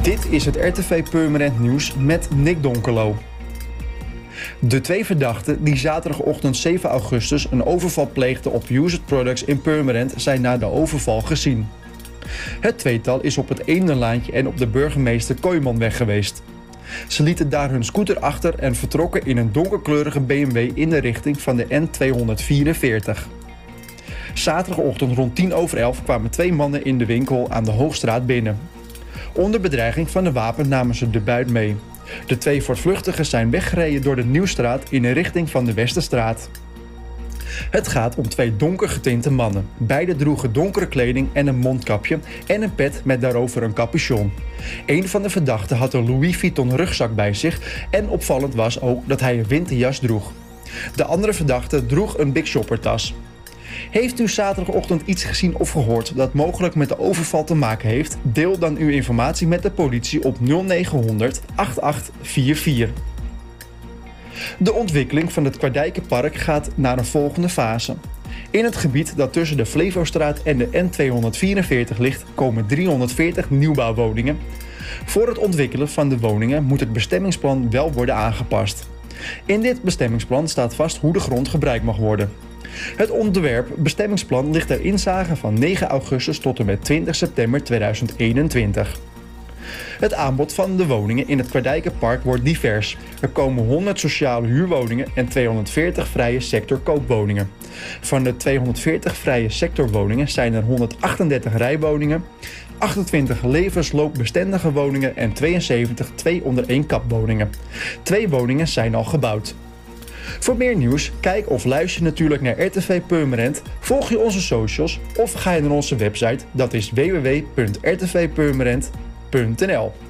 Dit is het RTV Purmerend Nieuws met Nick Donkelo. De twee verdachten die zaterdagochtend 7 augustus een overval pleegden op Used Products in Purmerend zijn na de overval gezien. Het tweetal is op het Eenderlaantje en op de burgemeester Kooimanweg geweest. Ze lieten daar hun scooter achter en vertrokken in een donkerkleurige BMW in de richting van de N244. Zaterdagochtend rond 10 over 11 kwamen twee mannen in de winkel aan de Hoogstraat binnen. Onder bedreiging van de wapen namen ze de buit mee. De twee voortvluchtigen zijn weggereden door de Nieuwstraat in de richting van de Westerstraat. Het gaat om twee donker getinte mannen. Beide droegen donkere kleding en een mondkapje en een pet met daarover een capuchon. Een van de verdachten had een Louis Vuitton rugzak bij zich en opvallend was ook dat hij een winterjas droeg. De andere verdachte droeg een Big Shopper tas. Heeft u zaterdagochtend iets gezien of gehoord dat mogelijk met de overval te maken heeft? Deel dan uw informatie met de politie op 0900 8844. De ontwikkeling van het Kwardijkenpark gaat naar een volgende fase. In het gebied dat tussen de Flevostraat en de N244 ligt, komen 340 nieuwbouwwoningen. Voor het ontwikkelen van de woningen moet het bestemmingsplan wel worden aangepast. In dit bestemmingsplan staat vast hoe de grond gebruikt mag worden. Het ontwerp bestemmingsplan ligt ter inzage van 9 augustus tot en met 20 september 2021. Het aanbod van de woningen in het Kwardijkenpark wordt divers. Er komen 100 sociale huurwoningen en 240 vrije sector koopwoningen. Van de 240 vrije sectorwoningen zijn er 138 rijwoningen, 28 levensloopbestendige woningen en 72 twee onder één kapwoningen. Twee woningen zijn al gebouwd. Voor meer nieuws, kijk of luister natuurlijk naar RTV Purmerend, volg je onze socials of ga je naar onze website, dat is www.rtvpurmerend.nl.